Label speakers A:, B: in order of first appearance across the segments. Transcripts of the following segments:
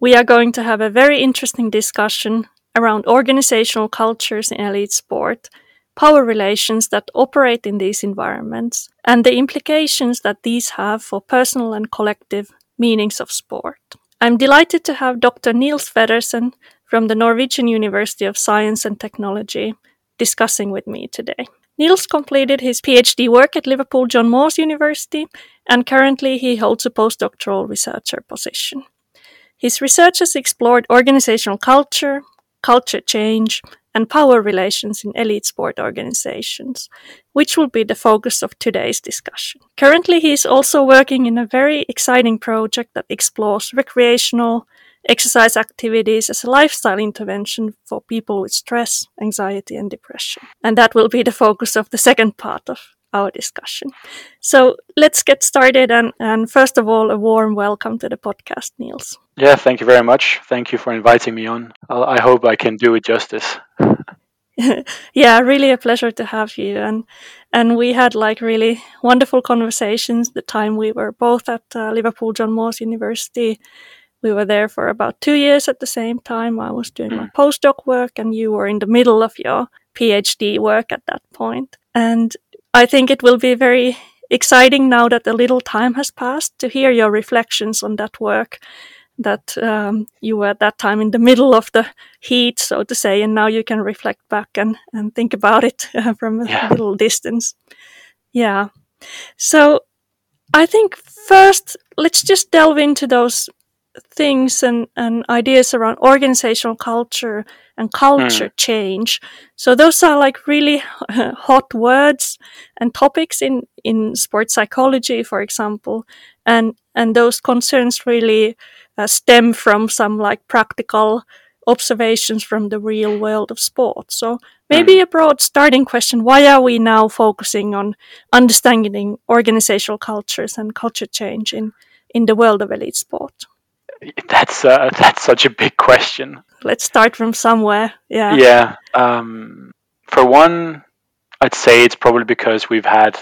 A: we are going to have a very interesting discussion around organizational cultures in elite sport, power relations that operate in these environments, and the implications that these have for personal and collective meanings of sport. I'm delighted to have Dr. Niels Feddersen from the Norwegian University of Science and Technology discussing with me today. Niels completed his PhD work at Liverpool John Moores University, and currently he holds a postdoctoral researcher position. His research has explored organizational culture, culture change, and power relations in elite sport organizations, which will be the focus of today's discussion. Currently, he is also working in a very exciting project that explores recreational exercise activities as a lifestyle intervention for people with stress, anxiety, and depression. And that will be the focus of the second part of our discussion. So let's get started. And, and first of all, a warm welcome to the podcast, Niels.
B: Yeah, thank you very much. Thank you for inviting me on. I'll, I hope I can do it justice.
A: yeah, really a pleasure to have you. And and we had like really wonderful conversations the time we were both at uh, Liverpool John Moores University we were there for about two years at the same time. I was doing my postdoc work, and you were in the middle of your PhD work at that point. And I think it will be very exciting now that a little time has passed to hear your reflections on that work. That um, you were at that time in the middle of the heat, so to say, and now you can reflect back and, and think about it uh, from a yeah. little distance. Yeah. So I think first, let's just delve into those things and, and ideas around organizational culture and culture mm. change. So those are like really hot words and topics in, in sports psychology, for example. And, and those concerns really uh, stem from some like practical observations from the real world of sport. So maybe mm. a broad starting question. Why are we now focusing on understanding organizational cultures and culture change in, in the world of elite sport?
B: That's uh, that's such a big question.
A: Let's start from somewhere. Yeah.
B: Yeah. Um, for one, I'd say it's probably because we've had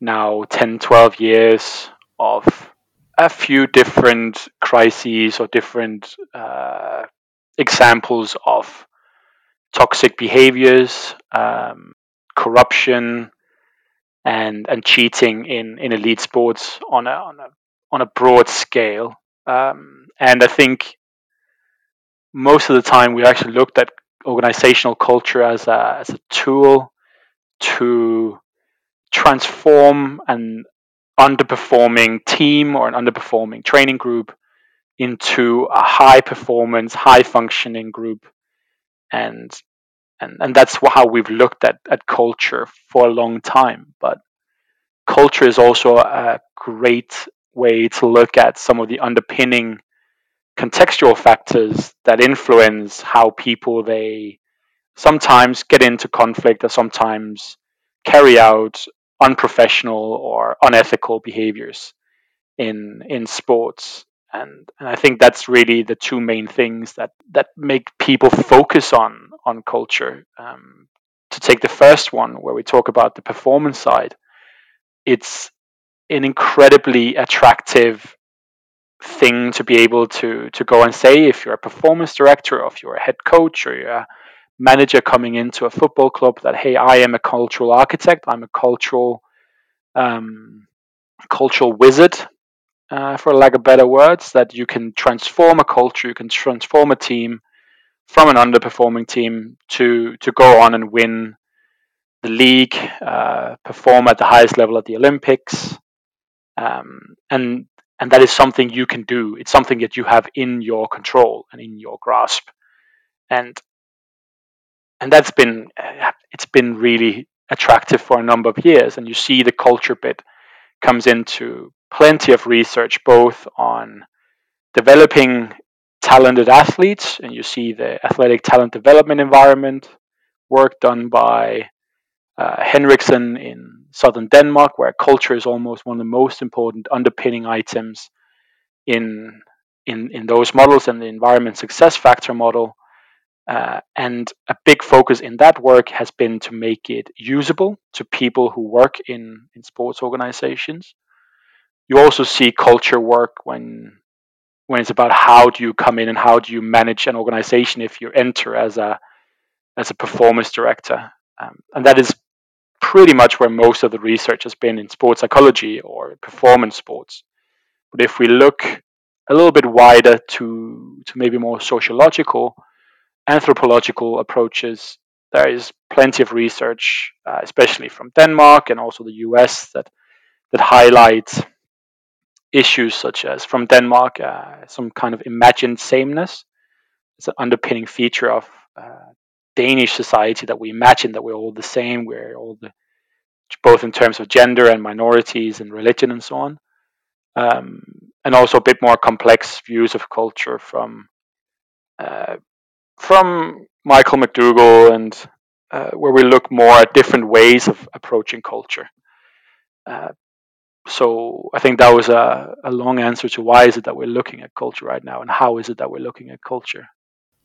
B: now 10, 12 years of a few different crises or different uh, examples of toxic behaviors, um, corruption, and and cheating in, in elite sports on a on a on a broad scale. Um, and I think most of the time we actually looked at organizational culture as a, as a tool to transform an underperforming team or an underperforming training group into a high performance, high functioning group. And and, and that's how we've looked at, at culture for a long time. But culture is also a great way to look at some of the underpinning contextual factors that influence how people they sometimes get into conflict or sometimes carry out unprofessional or unethical behaviors in in sports. And and I think that's really the two main things that that make people focus on on culture. Um, to take the first one where we talk about the performance side it's an incredibly attractive thing to be able to to go and say if you're a performance director or if you're a head coach or you're a manager coming into a football club that hey I am a cultural architect. I'm a cultural um, cultural wizard uh, for lack of better words, that you can transform a culture, you can transform a team from an underperforming team to to go on and win the league, uh, perform at the highest level at the Olympics, um, and and that is something you can do. It's something that you have in your control and in your grasp, and and that's been it's been really attractive for a number of years. And you see the culture bit comes into plenty of research, both on developing talented athletes, and you see the athletic talent development environment work done by uh, Henriksen in southern Denmark, where culture is almost one of the most important underpinning items in in in those models and the environment success factor model. Uh, and a big focus in that work has been to make it usable to people who work in, in sports organizations. You also see culture work when when it's about how do you come in and how do you manage an organization if you enter as a as a performance director, um, and that is pretty much where most of the research has been in sports psychology or performance sports. But if we look a little bit wider to to maybe more sociological anthropological approaches, there is plenty of research, uh, especially from Denmark and also the US, that that highlights issues such as from Denmark, uh, some kind of imagined sameness. It's an underpinning feature of uh, Danish society that we imagine that we're all the same, we're all the both in terms of gender and minorities and religion and so on, um, and also a bit more complex views of culture from uh, from Michael McDougall and uh, where we look more at different ways of approaching culture. Uh, so I think that was a, a long answer to why is it that we're looking at culture right now and how is it that we're looking at culture.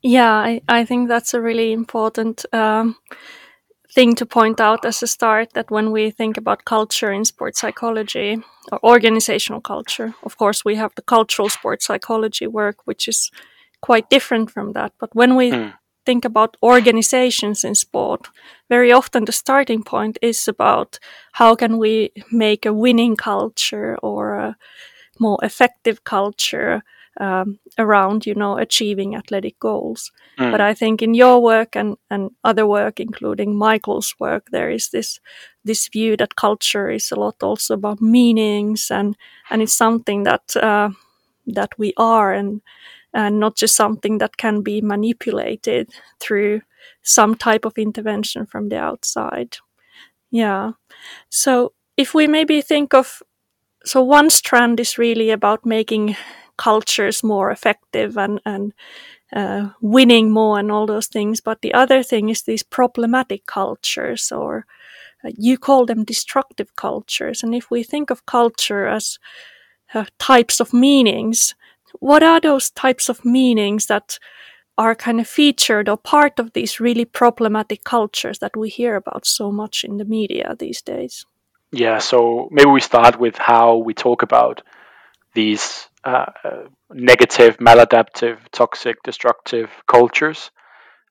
A: Yeah, I, I think that's a really important um, thing to point out as a start that when we think about culture in sports psychology or organizational culture, of course, we have the cultural sports psychology work, which is quite different from that. But when we mm. think about organizations in sport, very often the starting point is about how can we make a winning culture or a more effective culture um, around, you know, achieving athletic goals. Mm. But I think in your work and, and other work, including Michael's work, there is this this view that culture is a lot also about meanings and and it's something that uh, that we are and and not just something that can be manipulated through some type of intervention from the outside. Yeah. So if we maybe think of so one strand is really about making cultures more effective and and uh, winning more and all those things. But the other thing is these problematic cultures, or uh, you call them destructive cultures. And if we think of culture as uh, types of meanings, what are those types of meanings that are kind of featured or part of these really problematic cultures that we hear about so much in the media these days?
B: Yeah, so maybe we start with how we talk about these uh, negative, maladaptive, toxic, destructive cultures.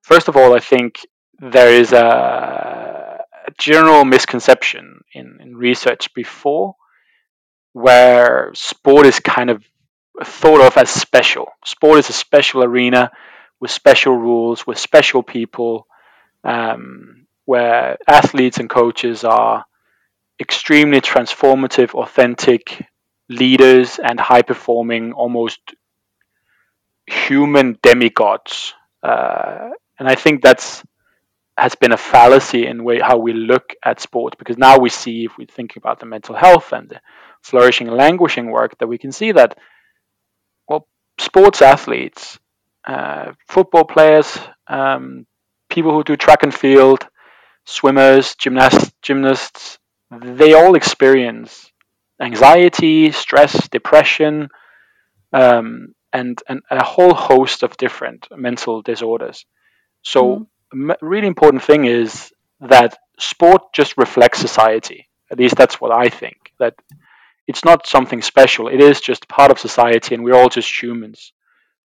B: First of all, I think there is a, a general misconception in, in research before where sport is kind of thought of as special. Sport is a special arena with special rules, with special people, um, where athletes and coaches are extremely transformative, authentic leaders and high performing, almost human demigods. Uh, and I think that's has been a fallacy in way how we look at sports because now we see if we think about the mental health and the flourishing and languishing work that we can see that well sports athletes, uh, football players, um, people who do track and field, swimmers, gymnasts, they all experience anxiety, stress, depression, um, and, and a whole host of different mental disorders. So, mm. really important thing is that sport just reflects society. At least that's what I think. That it's not something special. It is just part of society, and we're all just humans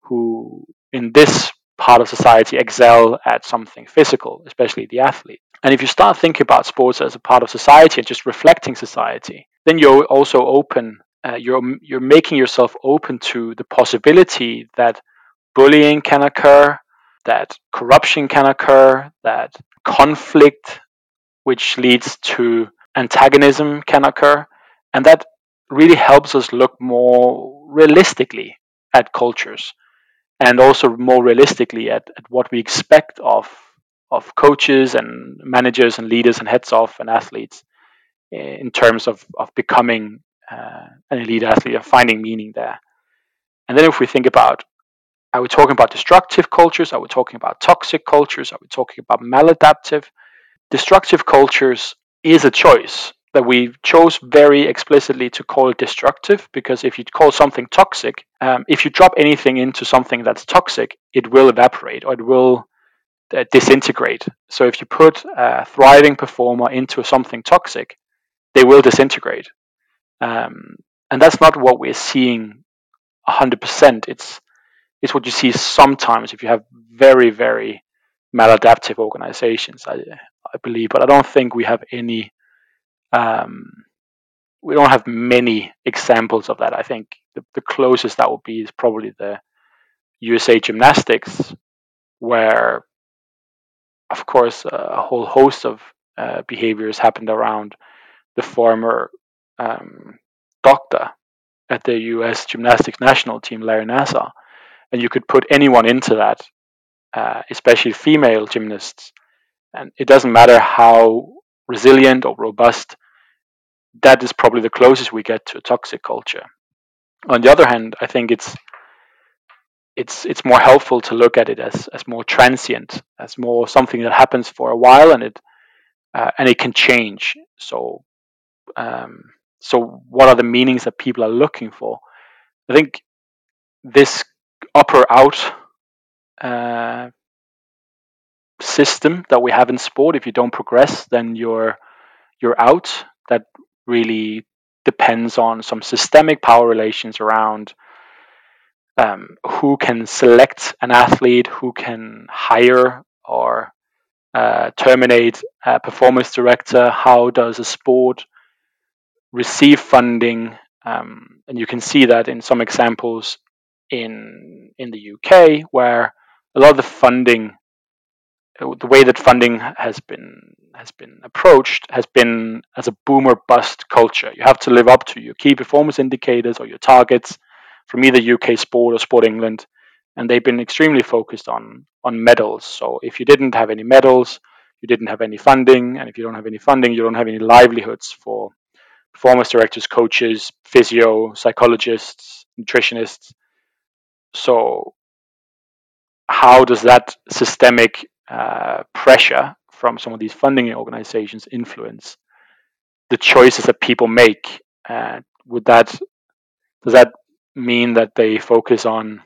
B: who, in this part of society, excel at something physical, especially the athlete. And if you start thinking about sports as a part of society and just reflecting society, then you're also open uh, you're you're making yourself open to the possibility that bullying can occur, that corruption can occur, that conflict, which leads to antagonism, can occur, and that really helps us look more realistically at cultures and also more realistically at, at what we expect of of coaches and managers and leaders and heads of and athletes in terms of, of becoming uh, an elite athlete and finding meaning there. And then if we think about are we talking about destructive cultures? Are we talking about toxic cultures? Are we talking about maladaptive? Destructive cultures is a choice that we chose very explicitly to call destructive because if you call something toxic, um, if you drop anything into something that's toxic, it will evaporate or it will uh, disintegrate. So if you put a thriving performer into something toxic, they will disintegrate. Um, and that's not what we're seeing 100%. It's it's what you see sometimes if you have very very maladaptive organizations. I I believe, but I don't think we have any um, we don't have many examples of that. I think the, the closest that would be is probably the USA Gymnastics, where, of course, a whole host of uh, behaviors happened around the former um, doctor at the US Gymnastics national team, Larry Nassar. And you could put anyone into that, uh, especially female gymnasts. And it doesn't matter how resilient or robust that is probably the closest we get to a toxic culture. On the other hand, I think it's it's it's more helpful to look at it as as more transient, as more something that happens for a while and it uh, and it can change. So um, so what are the meanings that people are looking for? I think this upper out uh, system that we have in sport. If you don't progress, then you're you're out. That really depends on some systemic power relations around um, who can select an athlete, who can hire or uh, terminate a performance director, how does a sport receive funding, um, and you can see that in some examples in in the UK, where a lot of the funding the way that funding has been has been approached has been as a boomer bust culture. You have to live up to your key performance indicators or your targets from either UK Sport or Sport England, and they've been extremely focused on on medals. So if you didn't have any medals, you didn't have any funding, and if you don't have any funding, you don't have any livelihoods for performance directors, coaches, physio, psychologists, nutritionists. So how does that systemic uh, pressure from some of these funding organizations influence the choices that people make. Uh, would that does that mean that they focus on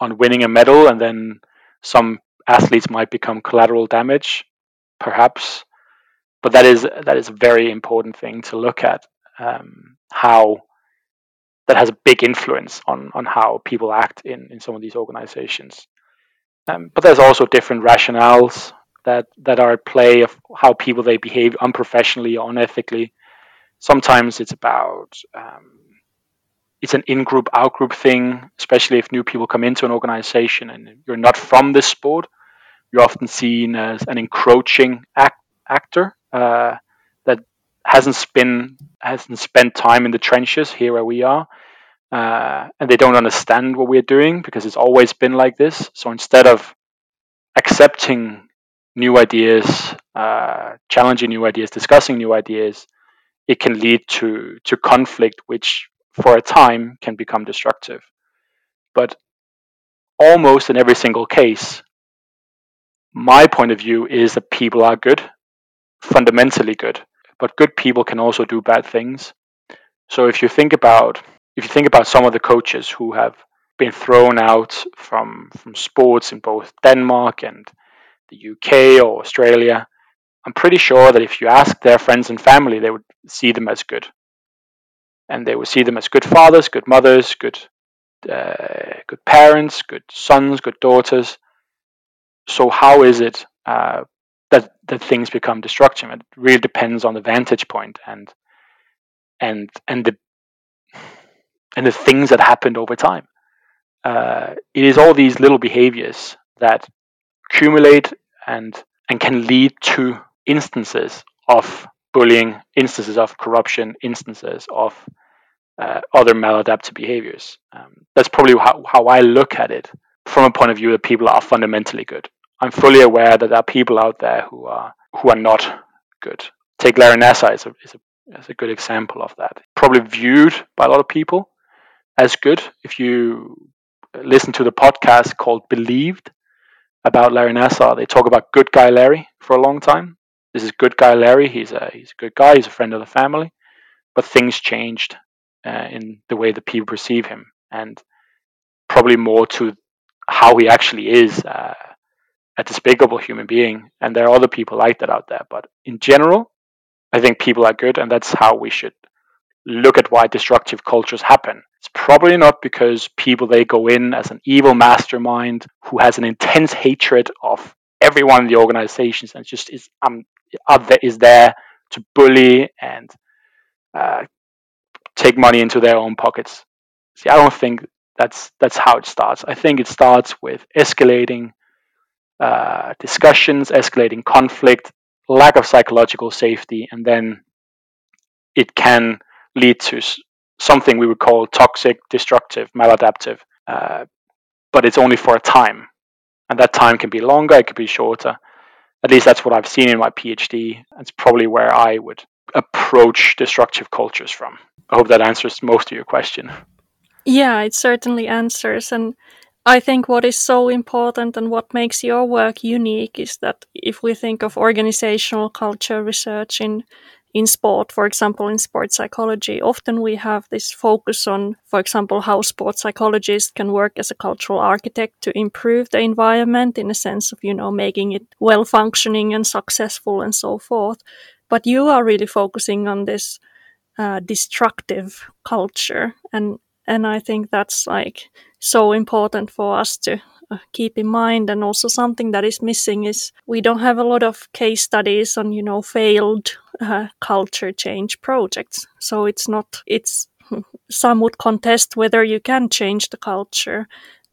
B: on winning a medal and then some athletes might become collateral damage, perhaps? But that is that is a very important thing to look at. Um, how that has a big influence on on how people act in in some of these organizations. Um, but there's also different rationales that that are at play of how people they behave unprofessionally or unethically. Sometimes it's about um, it's an in-group out-group thing, especially if new people come into an organization and you're not from this sport. You're often seen as an encroaching act- actor uh, that hasn't spent hasn't spent time in the trenches here where we are, uh, and they don't understand what we're doing because it's always been like this. So instead of accepting new ideas, uh, challenging new ideas, discussing new ideas, it can lead to to conflict, which for a time can become destructive. But almost in every single case, my point of view is that people are good, fundamentally good, but good people can also do bad things. So if you think about if you think about some of the coaches who have been thrown out from from sports in both Denmark and the UK or Australia, I'm pretty sure that if you ask their friends and family, they would see them as good, and they would see them as good fathers, good mothers, good uh, good parents, good sons, good daughters. So how is it uh, that that things become destructive? It really depends on the vantage point and and and the and the things that happened over time. Uh, it is all these little behaviors that accumulate and and can lead to instances of bullying, instances of corruption, instances of uh, other maladaptive behaviors. Um, that's probably how, how I look at it from a point of view that people are fundamentally good. I'm fully aware that there are people out there who are who are not good. Take Larry Nassar as a, as a, as a good example of that. Probably viewed by a lot of people as good. If you listen to the podcast called Believed about Larry Nassar, they talk about good guy Larry for a long time. This is good guy Larry. He's a he's a good guy. He's a friend of the family, but things changed uh, in the way that people perceive him, and probably more to how he actually is uh, a despicable human being. And there are other people like that out there, but in general, I think people are good, and that's how we should look at why destructive cultures happen. It's probably not because people they go in as an evil mastermind who has an intense hatred of everyone in the organizations and just is um is there to bully and uh, take money into their own pockets. See, I don't think that's that's how it starts. I think it starts with escalating uh, discussions, escalating conflict, lack of psychological safety, and then it can lead to something we would call toxic, destructive, maladaptive. Uh, but it's only for a time, and that time can be longer, it could be shorter. At least that's what I've seen in my PhD. That's probably where I would approach destructive cultures from. I hope that answers most of your question.
A: Yeah, it certainly answers. And I think what is so important and what makes your work unique is that if we think of organizational culture research in in sport, for example, in sports psychology, often we have this focus on, for example, how sports psychologists can work as a cultural architect to improve the environment in a sense of, you know, making it well functioning and successful and so forth. But you are really focusing on this uh, destructive culture and and I think that's like so important for us to uh, keep in mind. And also something that is missing is we don't have a lot of case studies on you know failed uh, culture change projects. So it's not it's some would contest whether you can change the culture.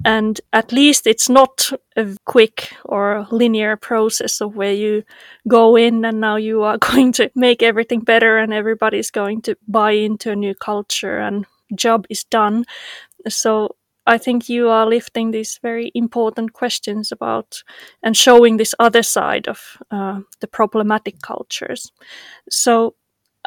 A: And at least it's not a quick or linear process of where you go in and now you are going to make everything better and everybody's going to buy into a new culture and job is done. So I think you are lifting these very important questions about and showing this other side of uh, the problematic cultures. So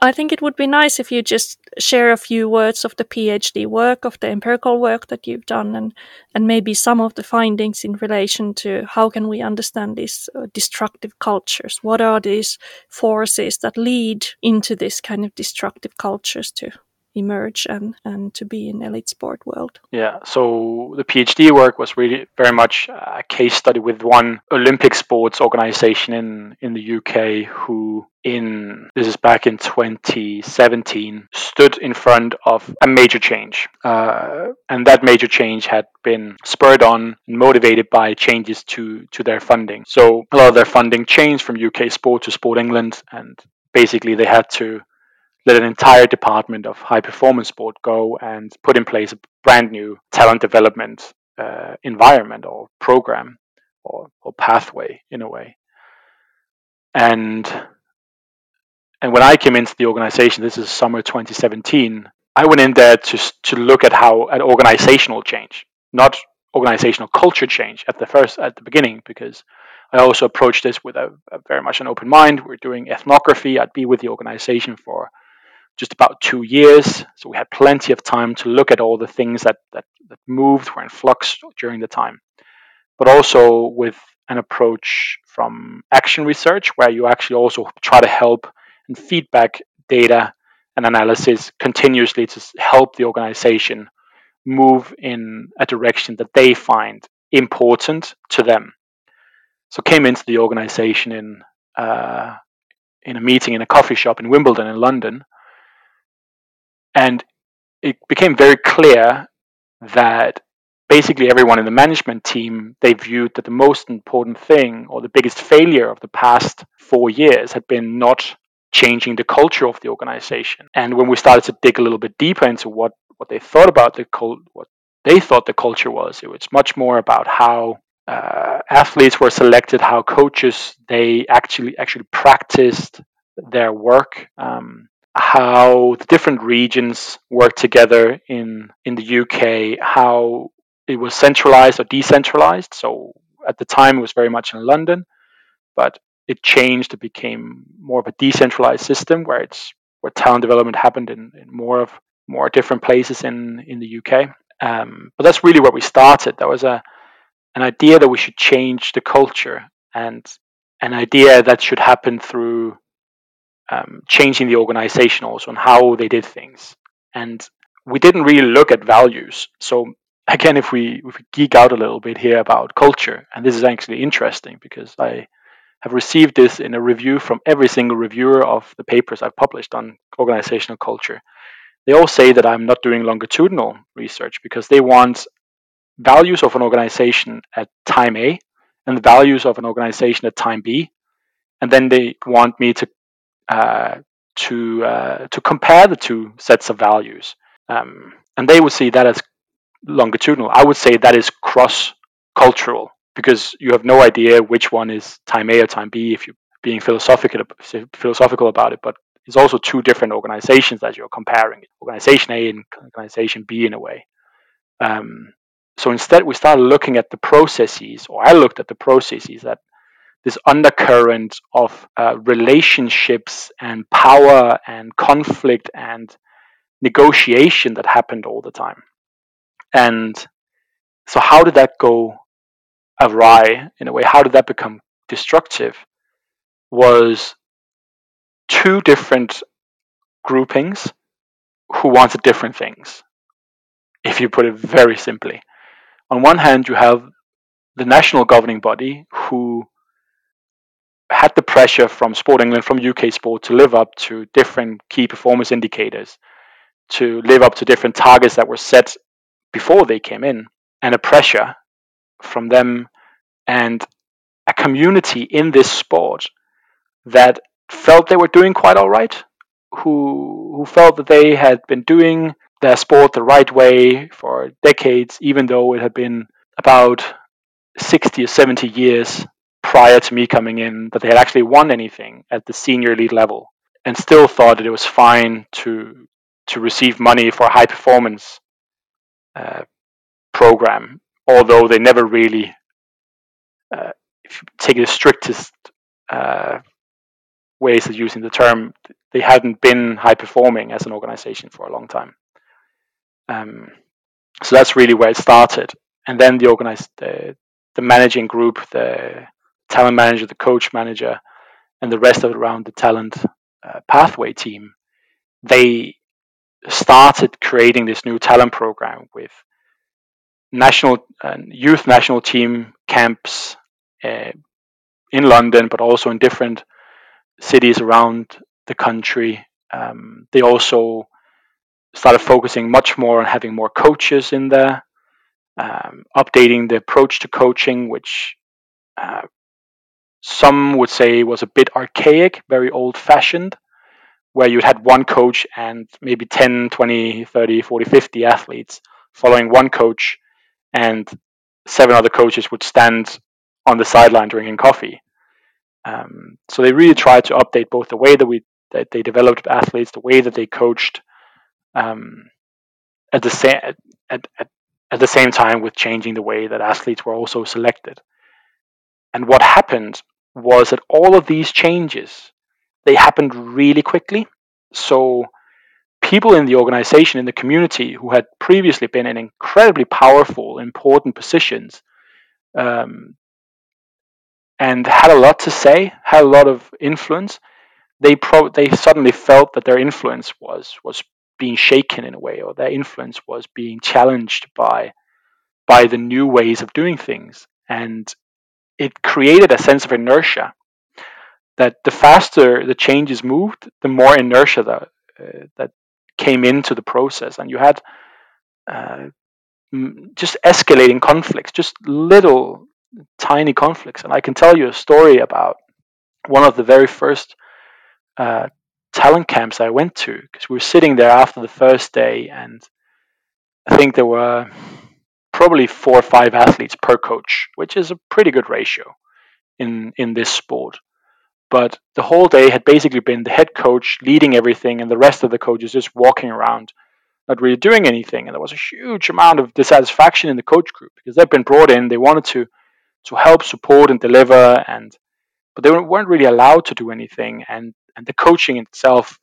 A: I think it would be nice if you just share a few words of the PhD work, of the empirical work that you've done, and and maybe some of the findings in relation to how can we understand these uh, destructive cultures? What are these forces that lead into this kind of destructive cultures to emerge and, and to be in elite sport world.
B: Yeah, so the PhD work was really very much a case study with one Olympic sports organization in, in the UK who in this is back in 2017 stood in front of a major change uh, and that major change had been spurred on and motivated by changes to to their funding so a lot of their funding changed from uk sport to sport england and basically they had to let an entire department of high performance sport go and put in place a brand new talent development uh, environment or program or, or pathway in a way. And and when I came into the organization, this is summer 2017, I went in there to to look at how at organizational change, not organizational culture change at the first at the beginning, because I also approached this with a, a very much an open mind. We're doing ethnography. I'd be with the organization for just about two years. So we had plenty of time to look at all the things that, that, that moved, were in flux during the time. But also with an approach from action research, where you actually also try to help and feedback data and analysis continuously to help the organization move in a direction that they find important to them. So came into the organization in uh, in a meeting in a coffee shop in Wimbledon in London, and it became very clear that basically everyone in the management team they viewed that the most important thing or the biggest failure of the past four years had been not changing the culture of the organization and when we started to dig a little bit deeper into what what they thought about the cult, what they thought the culture was. It was much more about how uh, athletes were selected, how coaches they actually actually practiced their work, um, how the different regions worked together in in the UK, how it was centralized or decentralized. So at the time, it was very much in London, but it changed. It became more of a decentralized system where it's where talent development happened in, in more of more different places in in the UK. Um, but that's really where we started. There was a an idea that we should change the culture and an idea that should happen through um, changing the organization also on how they did things. And we didn't really look at values. So again, if we, if we geek out a little bit here about culture, and this is actually interesting because I have received this in a review from every single reviewer of the papers I've published on organizational culture. They all say that I'm not doing longitudinal research because they want values of an organization at time A and the values of an organization at time B, and then they want me to uh, to uh, to compare the two sets of values, um, and they would see that as longitudinal. I would say that is cross cultural because you have no idea which one is time A or time B if you're being philosophical philosophical about it. But it's also two different organizations that you're comparing: organization A and organization B in a way. Um, so instead, we started looking at the processes, or I looked at the processes that this undercurrent of uh, relationships and power and conflict and negotiation that happened all the time. And so, how did that go awry in a way? How did that become destructive? Was two different groupings who wanted different things, if you put it very simply on one hand, you have the national governing body who had the pressure from Sport England, from UK Sport, to live up to different key performance indicators, to live up to different targets that were set before they came in, and a pressure from them and a community in this sport that felt they were doing quite all right, who who felt that they had been doing their sport the right way for decades, even though it had been about 60 or 70 years prior to me coming in that they had actually won anything at the senior elite level and still thought that it was fine to to receive money for a high performance uh, program, although they never really, uh, if you take the strictest uh, ways of using the term, they hadn't been high performing as an organization for a long time. Um, so that's really where it started. And then the organized, the, the managing group, the talent manager, the coach manager, and the rest of around the talent uh, pathway team, they started creating this new talent program with national uh, youth national team camps uh, in London, but also in different cities around the country. Um, they also started focusing much more on having more coaches in there, um, updating the approach to coaching, which uh, some would say was a bit archaic, very old fashioned, where you had one coach and maybe 10, 20, 30, 40, 50 athletes following one coach, and seven other coaches would stand on the sideline drinking coffee. Um, so they really tried to update both the way that we that they developed athletes, the way that they coached, um, at the same at, at, at the same time with changing the way that athletes were also selected. And what happened was that all of these changes they happened really quickly. So people in the organization in the community who had previously been in incredibly powerful, important positions. Um, and had a lot to say, had a lot of influence. They pro- they suddenly felt that their influence was was being shaken in a way, or their influence was being challenged by by the new ways of doing things, and it created a sense of inertia. That the faster the changes moved, the more inertia that uh, that came into the process, and you had uh, just escalating conflicts, just little tiny conflicts. And I can tell you a story about one of the very first uh, talent camps I went to because we were sitting there after the first day and I think there were probably four or five athletes per coach, which is a pretty good ratio in in this sport. But the whole day had basically been the head coach leading everything, and the rest of the coaches just walking around, not really doing anything. And there was a huge amount of dissatisfaction in the coach group because they'd been brought in, they wanted to to help, support, and deliver, and but they weren't really allowed to do anything. And and the coaching itself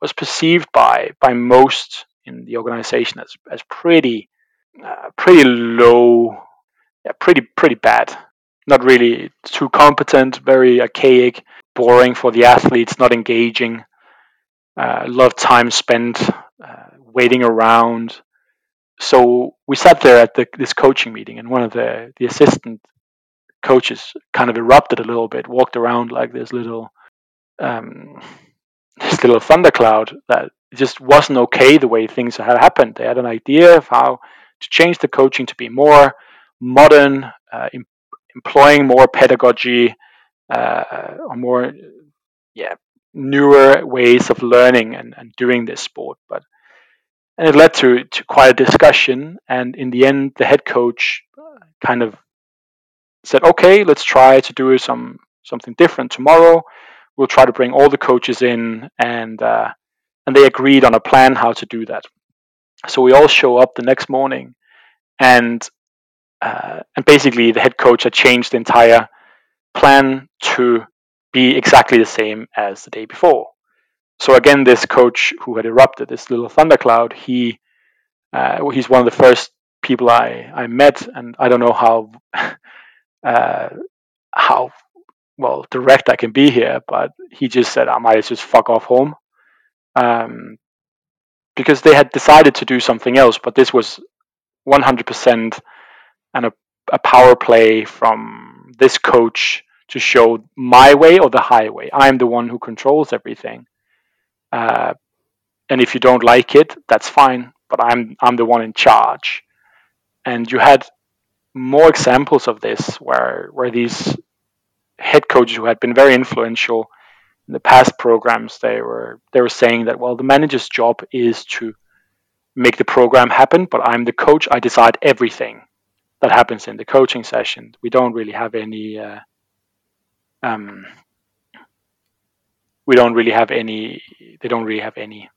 B: was perceived by by most in the organization as as pretty uh, pretty low, yeah, pretty pretty bad. Not really too competent, very archaic, boring for the athletes, not engaging. Uh, a lot of time spent uh, waiting around. So we sat there at the, this coaching meeting, and one of the the assistant coaches kind of erupted a little bit, walked around like this little um, this little thundercloud that just wasn't okay the way things had happened. They had an idea of how to change the coaching to be more modern, uh, em- employing more pedagogy uh, or more, yeah, newer ways of learning and, and doing this sport. But and it led to to quite a discussion. And in the end, the head coach kind of said, "Okay, let's try to do some something different tomorrow. We'll try to bring all the coaches in and." Uh, and they agreed on a plan how to do that. So we all show up the next morning, and uh, and basically the head coach had changed the entire plan to be exactly the same as the day before. So again, this coach who had erupted this little thundercloud, he uh, he's one of the first people I, I met, and I don't know how uh, how well direct I can be here, but he just said I might as well just fuck off home um, because they had decided to do something else, but this was 100% and a, a power play from this coach to show my way or the highway. I'm the one who controls everything. Uh, and if you don't like it, that's fine. But I'm I'm the one in charge. And you had more examples of this where where these head coaches who had been very influential in the past programs they were they were saying that well the manager's job is to make the program happen but i'm the coach. I decide everything that happens in the coaching session. We don't really have any uh, um, we don't really have any they don't really have any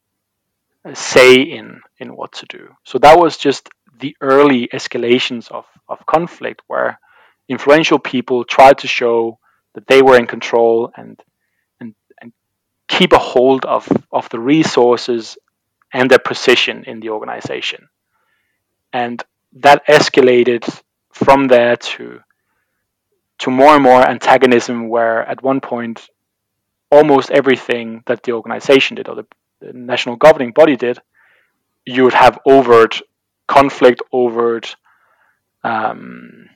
B: uh, say in in what to do. So that was just the early escalations of of conflict where influential people tried to show that they were in control and keep a hold of, of the resources and their position in the organization. And that escalated from there to to more and more antagonism where at one point almost everything that the organization did or the, the national governing body did you would have overt conflict overt um,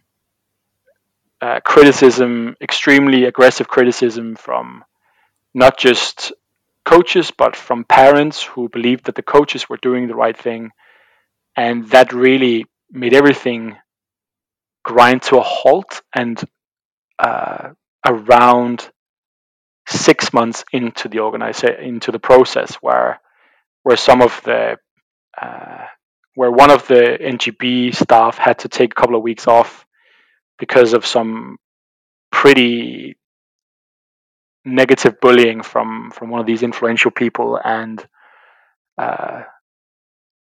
B: uh, criticism extremely aggressive criticism from not just coaches, but from parents who believed that the coaches were doing the right thing. And that really made everything grind to a halt. And uh, around six months into the organization, into the process, where where some of the uh, where one of the NGB staff had to take a couple of weeks off because of some pretty negative bullying from from one of these influential people and uh,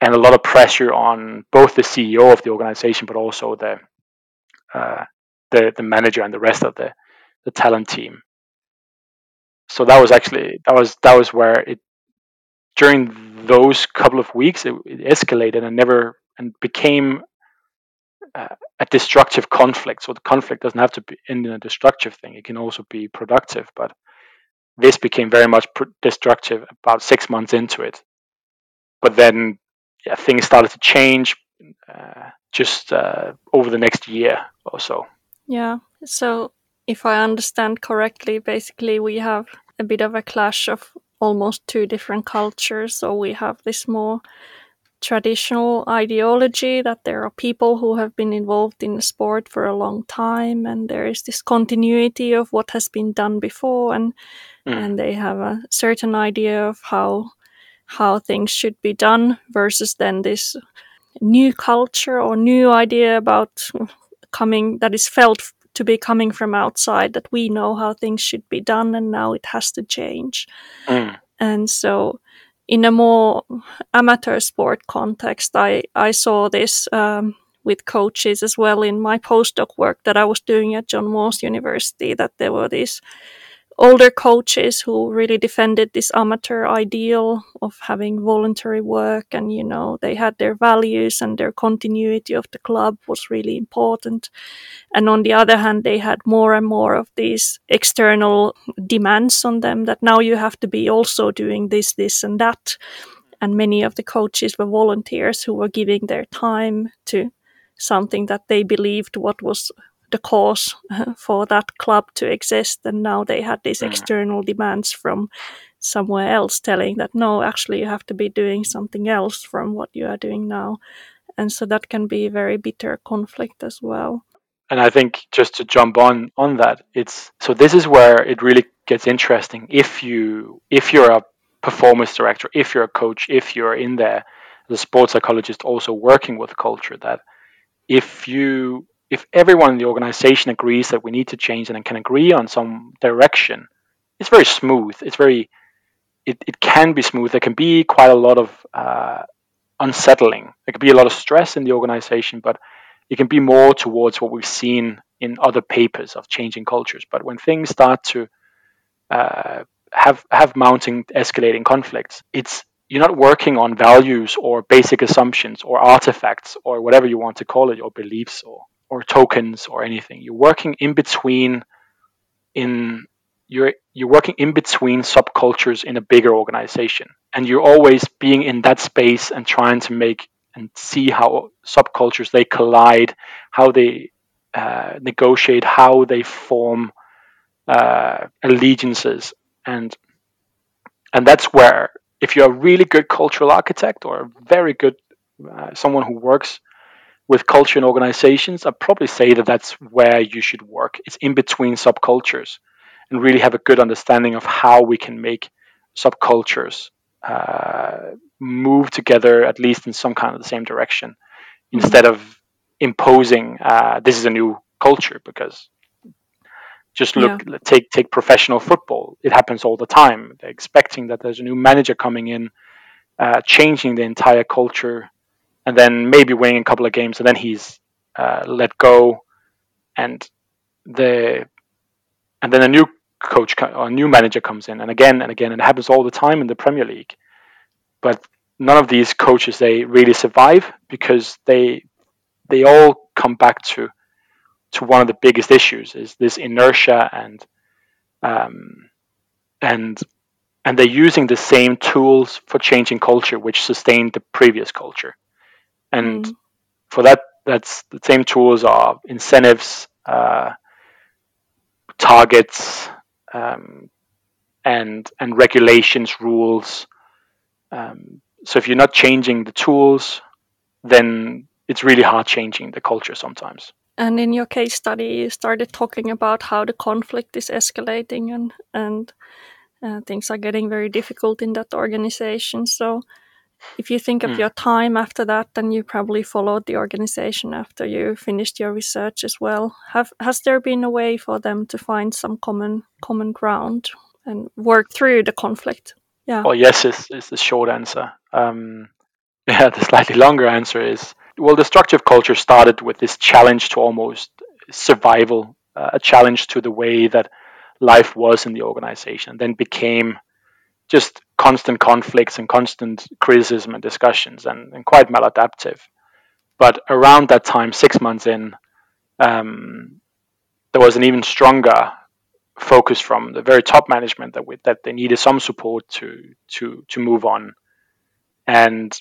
B: and a lot of pressure on both the CEO of the organization but also the uh, the the manager and the rest of the the talent team. So that was actually that was that was where it during those couple of weeks it, it escalated and never and became uh, a destructive conflict. So the conflict doesn't have to be end in a destructive thing; it can also be productive. But this became very much destructive about six months into it. But then yeah, things started to change uh, just uh, over the next year or so.
A: Yeah. So, if I understand correctly, basically we have a bit of a clash of almost two different cultures. So, we have this more traditional ideology that there are people who have been involved in the sport for a long time and there is this continuity of what has been done before and mm. and they have a certain idea of how how things should be done versus then this new culture or new idea about coming that is felt to be coming from outside that we know how things should be done and now it has to change
B: Mm.
A: and so in a more amateur sport context i i saw this um, with coaches as well in my postdoc work that i was doing at john moores university that there were these older coaches who really defended this amateur ideal of having voluntary work and you know they had their values and their continuity of the club was really important. And on the other hand they had more and more of these external demands on them that now you have to be also doing this this and that. And many of the coaches were volunteers who were giving their time to something that they believed what was the cause for that club to exist and now they had these
B: Mm.
A: external demands from somewhere else telling that no actually you have to be doing something else from what you are doing now and so that can be a very bitter conflict as well
B: and I think just to jump on on that, it's so this is where it really gets interesting. If you if you're a performance director, if you're a coach, if you're in there the sports psychologist, also working with culture, that if you if everyone in the organization agrees that we need to change and can agree on some direction, it's very smooth. It's very it, it can be smooth. There can be quite a lot of uh, unsettling. There can be a lot of stress in the organization, but it can be more towards what we've seen in other papers of changing cultures. But when things start to uh, have have mounting, escalating conflicts, it's you're not working on values or basic assumptions or artifacts or whatever you want to call it, or beliefs or or tokens or anything. You're working in between in you're you're working in between subcultures in a bigger organization and you're always being in that space and trying to make and see how subcultures they collide how they uh, negotiate how they form uh, allegiances and and that's where if you're a really good cultural architect or a very good uh, someone who works with culture and organizations i'd probably say that that's where you should work. It's in between subcultures and really have a good understanding of how we can make subcultures uh, move together at least in some kind of the same direction
A: Mhm.
B: instead of imposing uh, this is a new culture because just look take take professional football. It happens all the time. They're expecting that there's a new manager coming in uh, changing the entire culture and then maybe winning a couple of games and then he's uh, let go and the and then a new coach or a new manager comes in and again and again and it happens all the time in the premier league. But none of these coaches they really survive because they they all come back to to one of the biggest issues is this inertia and um, and and they're using the same tools for changing culture which sustained the previous culture and
A: Mm.
B: for that that's the same tools are incentives uh, targets um, and and regulations rules um, so if you're not changing the tools then it's really hard changing the culture sometimes
A: And in your case study, you started talking about how the conflict is escalating and and uh, things are getting very difficult in that organization. So, if you think of
B: Hmm.
A: your time after that, then you probably followed the organization after you finished your research as well. Have has there been a way for them to find some common common ground and work through the conflict? Yeah.
B: well yes is, is the short answer um, yeah the slightly longer answer is well the structure of culture started with this challenge to almost survival uh, a challenge to the way that life was in the organization then became just constant conflicts and constant criticism and discussions and, and quite maladaptive. But around that time six months in um, there was an even stronger focus from the very top management that we, that they needed some support to to to move on. And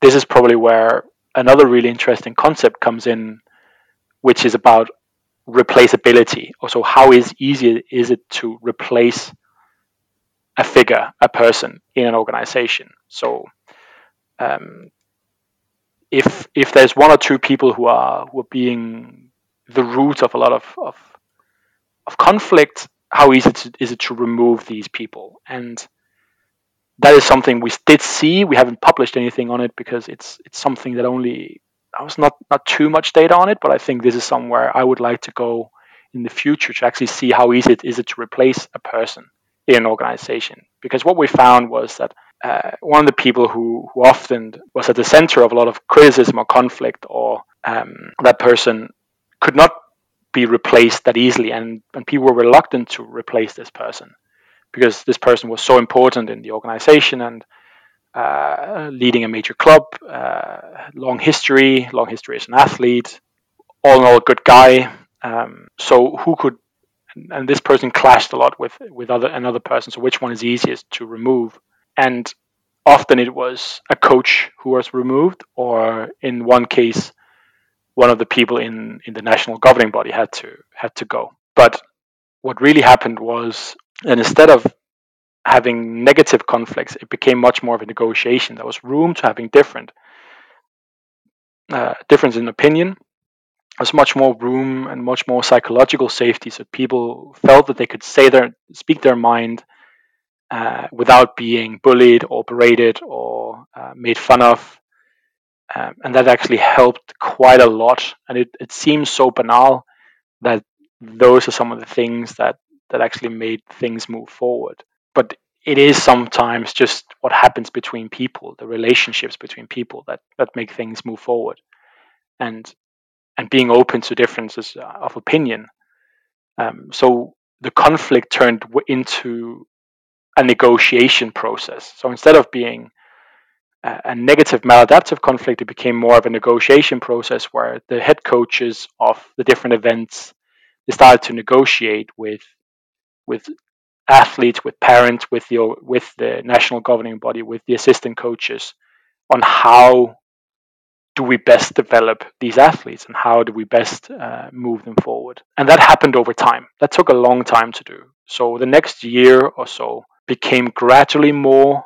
B: this is probably where another really interesting concept comes in which is about replaceability. Also how is easy is it to replace a figure a person in an organization. So um, if if there's one or two people who are who are being the root of a lot of of, of conflict how easy to, is it to remove these people? And that is something we did see. We haven't published anything on it because it's it's something that only I was not not too much data on it, but I think this is somewhere I would like to go in the future to actually see how easy it is it to replace a person in an organization. Because what we found was that uh, one of the people who, who often was at the center of a lot of criticism or conflict, or um, that person could not be replaced that easily, and, and people were reluctant to replace this person because this person was so important in the organization and uh, leading a major club, uh, long history, long history as an athlete, all in all, a good guy. Um, so who could, and this person clashed a lot with with other another person. So which one is easiest to remove? And often it was a coach who was removed, or in one case, one of the people in in the national governing body had to had to go. But what really happened was, and instead of having negative conflicts, it became much more of a negotiation. There was room to having different uh, difference in opinion. There's much more room and much more psychological safety, so people felt that they could say their speak their mind uh, without being bullied or berated or uh, made fun of. Um, and that actually helped quite a lot. And it, it seems so banal that those are some of the things that, that actually made things move forward but it is sometimes just what happens between people, the relationships between people that that make things move forward, and and being open to differences of opinion. Um, so the conflict turned into a negotiation process. So instead of being a, a negative maladaptive conflict, it became more of a negotiation process where the head coaches of the different events they started to negotiate with with athletes, with parents, with the with the national governing body, with the assistant coaches, on how do we best develop these athletes and how do we best uh, move them forward. And that happened over time. That took a long time to do. So the next year or so became gradually more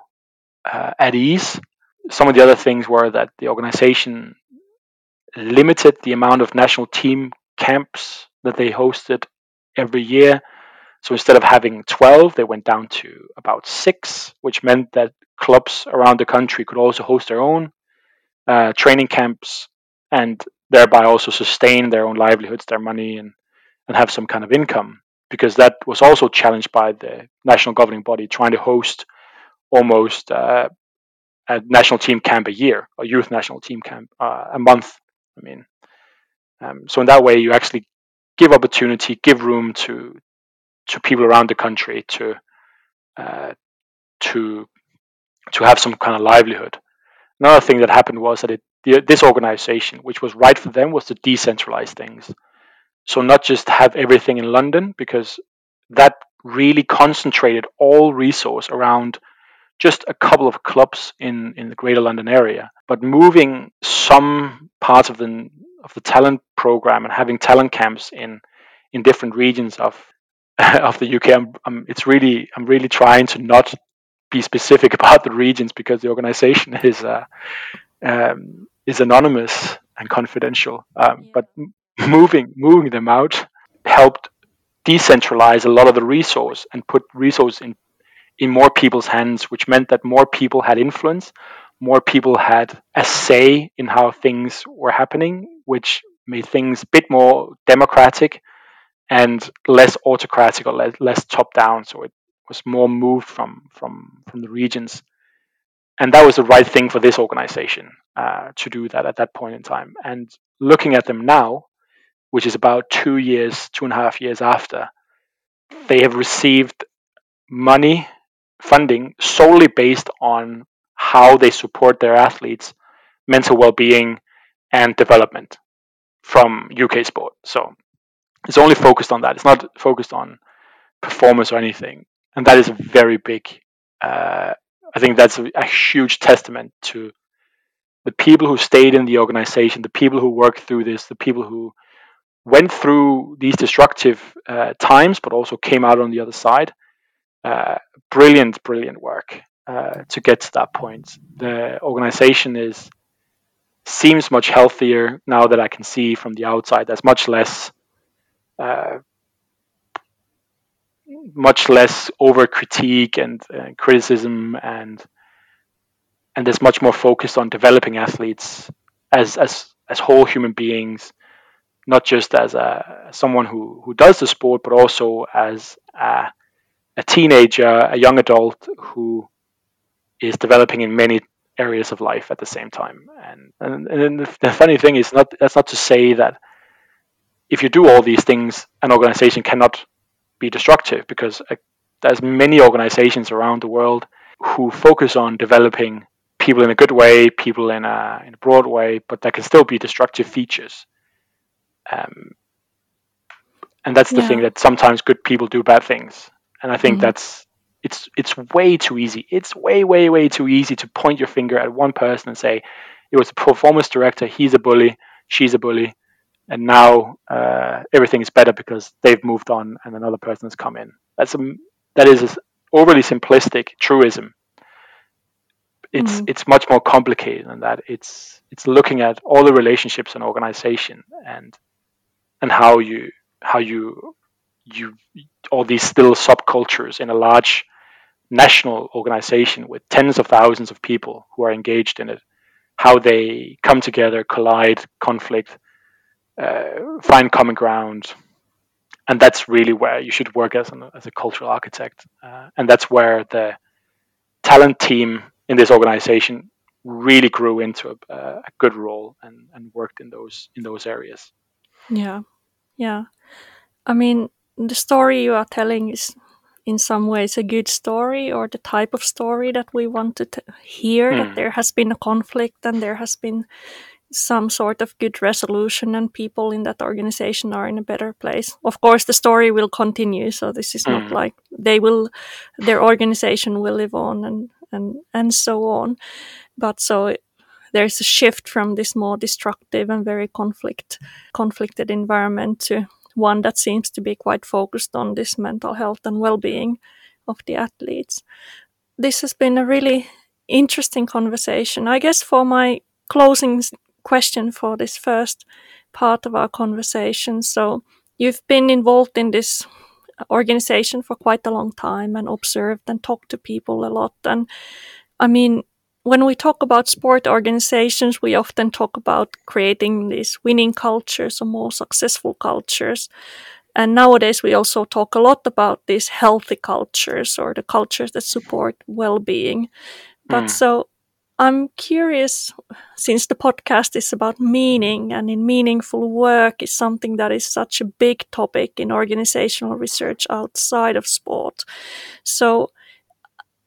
B: uh, at ease. Some of the other things were that the organization limited the amount of national team camps that they hosted every year so instead of having 12, they went down to about six, which meant that clubs around the country could also host their own uh, training camps and thereby also sustain their own livelihoods, their money, and, and have some kind of income. Because that was also challenged by the national governing body trying to host almost uh, a national team camp a year, a youth national team camp uh, a month. I mean, um, so in that way, you actually give opportunity, give room to to people around the country to uh, to to have some kind of livelihood. Another thing that happened was that it, the, this organization, which was right for them, was to decentralize things. So not just have everything in London, because that really concentrated all resource around just a couple of clubs in, in the Greater London area, but moving some parts of the of the talent program and having talent camps in in different regions of of the UK. I'm, I'm, it's really I'm really trying to not be specific about the regions because the organization is uh, um, is anonymous and confidential. Um, yeah. But moving moving them out helped decentralize a lot of the resource and put resource in in more people's hands, which meant that more people had influence, more people had a say in how things were happening, which made things a bit more democratic and less autocratic or less, less top down. So it was more moved from from from the regions, and that was the right thing for this organization uh, to do that at that point in time. And looking at them now, which is about two years, two and a half years after, they have received money funding solely based on how they support their athletes' mental well-being and development from UK sport. So it's only focused on that. It's not focused on performance or anything, and that is a very big. Uh, I think that's a, a, huge testament to the people who stayed in the organization, the people who worked through this, the people who went through these destructive uh, times, but also came out on the other side. Uh, brilliant, brilliant work uh, to get to that point. The organization is seems much healthier now that I can see from the outside. There's much less uh, much less over critique and uh, criticism and and there's much more focus on developing athletes as as as whole human beings not just as a someone who who does the sport but also as a, a teenager a young adult who is developing in many areas of life at the same time. And and, and the, funny thing is not that's not to say that if you do all these things an organization cannot be destructive because uh, there's many organizations around the world who focus on developing people in a good way, people in a, in a broad way, but there can still be destructive features. Um, and that's the yeah. thing that sometimes good people do bad things. And I think mm-hmm. that's it's it's way too easy. It's way way way too easy to point your finger at one person and say it was a performance director. He's a bully. She's a bully and now uh, everything is better because they've moved on and another person has come in. That's a, that is a overly simplistic truism. It's mm-hmm. it's much more complicated than that. It's it's looking at all the relationships in organization and and how you how you you all these still subcultures in a large national organization with tens of thousands of people who are engaged in it, how they come together, collide, conflict, uh, find common ground, and that's really where you should work as an as a cultural architect, uh, and that's where the talent team in this organization really grew into a, a good role and, and worked in those in those areas.
A: Yeah, yeah. I mean, the story you are telling is in some ways a good story or the type of story that we want to t- hear mm. that hmm. there has been a conflict and there has been some sort of good resolution and people in that organization are in a better place. Of course, the story will continue. So this is not mm. like they will, their organization will live on and, and, and so on. But so there's a shift from this more destructive and very conflict, conflicted environment to one that seems to be quite focused on this mental health and well-being of the athletes. This has been a really interesting conversation. I guess for my closing question for this first part of our conversation. So, you've been involved in this organization for quite a long time and observed and talked to people a lot. And I mean, when we talk about sport organizations, we often talk about creating these winning cultures or more successful cultures. And nowadays, we also talk a lot about these healthy cultures or the cultures that support well being. But mm. so, I'm curious, since the podcast is about meaning and in meaningful work is something that is such a big topic in organizational research outside of sport. So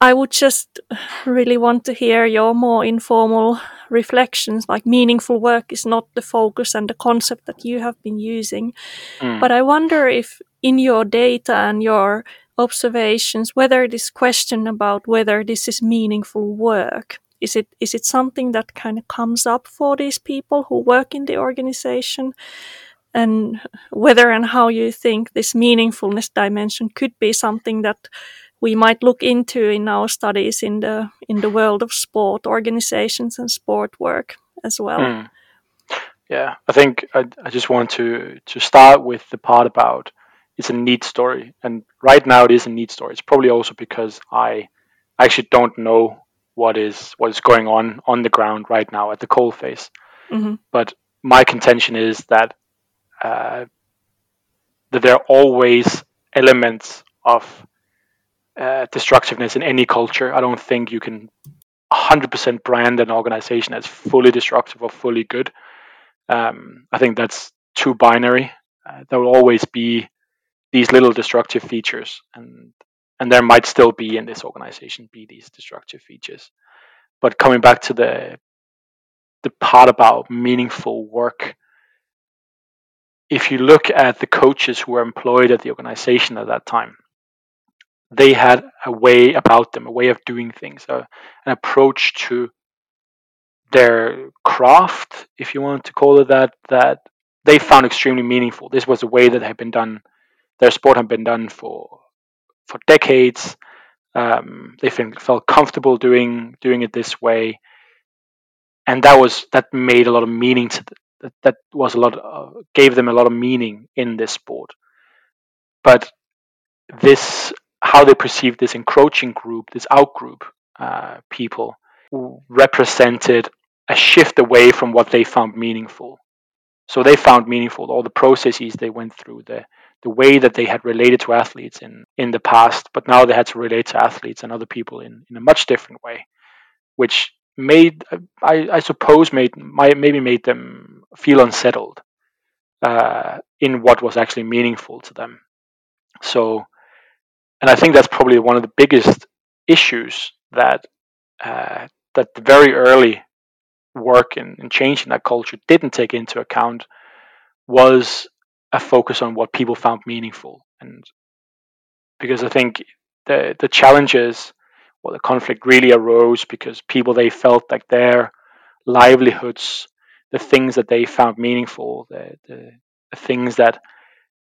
A: I would just really want to hear your more informal reflections, like meaningful work is not the focus and the concept that you have been using. Mm. But I wonder if in your data and your observations, whether this question about whether this is meaningful work is it is it something that kind of comes up for these people who work in the organization? And whether and how you think this meaningfulness dimension could be something that we might look into in our studies in the in the world of sport organizations and sport work as well. Mm.
B: Yeah, I think I, I just want to to start with the part about it's a neat story, and right now it is a neat story. It's probably also because I actually don't know what is what is going on on the ground right now at the coal face. Mm-hmm. But my contention is that uh, that there are always elements of uh, destructiveness in any culture. I don't think you can 100% brand an organization as fully destructive or fully good. Um, I think that's too binary. Uh, there will always be these little destructive features, and and there might still be in this organization be these destructive features. But coming back to the the part about meaningful work if you look at the coaches who were employed at the organization at that time they had a way about them a way of doing things a, an approach to their craft if you want to call it that that they found extremely meaningful. This was a way that had been done their sport had been done for for decades. Um, they felt comfortable doing doing it this way, and that was that made a lot of meaning to that. That was a lot of, gave them a lot of meaning in this sport. But this how they perceived this encroaching group, this outgroup uh, people, represented a shift away from what they found meaningful. So they found meaningful all the processes they went through, the the way that they had related to athletes in in the past, but now they had to relate to athletes and other people in in a much different way, which made I, I suppose made might maybe made them feel unsettled uh, in what was actually meaningful to them. So, and I think that's probably one of the biggest issues that uh, that the very early work in, in changing that culture didn't take into account was a focus on what people found meaningful, and because I think the the challenges well, the conflict really arose because people they felt like their livelihoods, the things that they found meaningful, the, the, the things that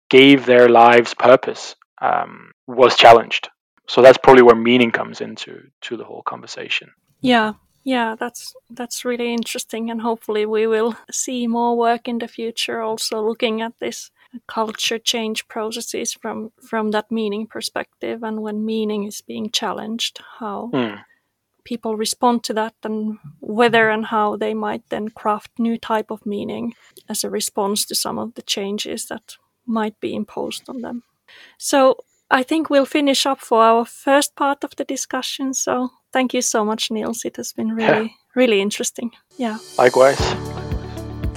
B: gave their lives purpose, um, was challenged. So that's probably where meaning comes into to the whole conversation.
A: Yeah, yeah, that's that's really interesting, and hopefully we will see more work in the future. Also looking at this culture change processes from from that meaning perspective and when meaning is being challenged how mm. people respond to that and whether and how they might then craft new type of meaning as a response to some of the changes that might be imposed on them so i think we'll finish up for our first part of the discussion so thank you so much niels it has been really yeah. really interesting yeah
B: likewise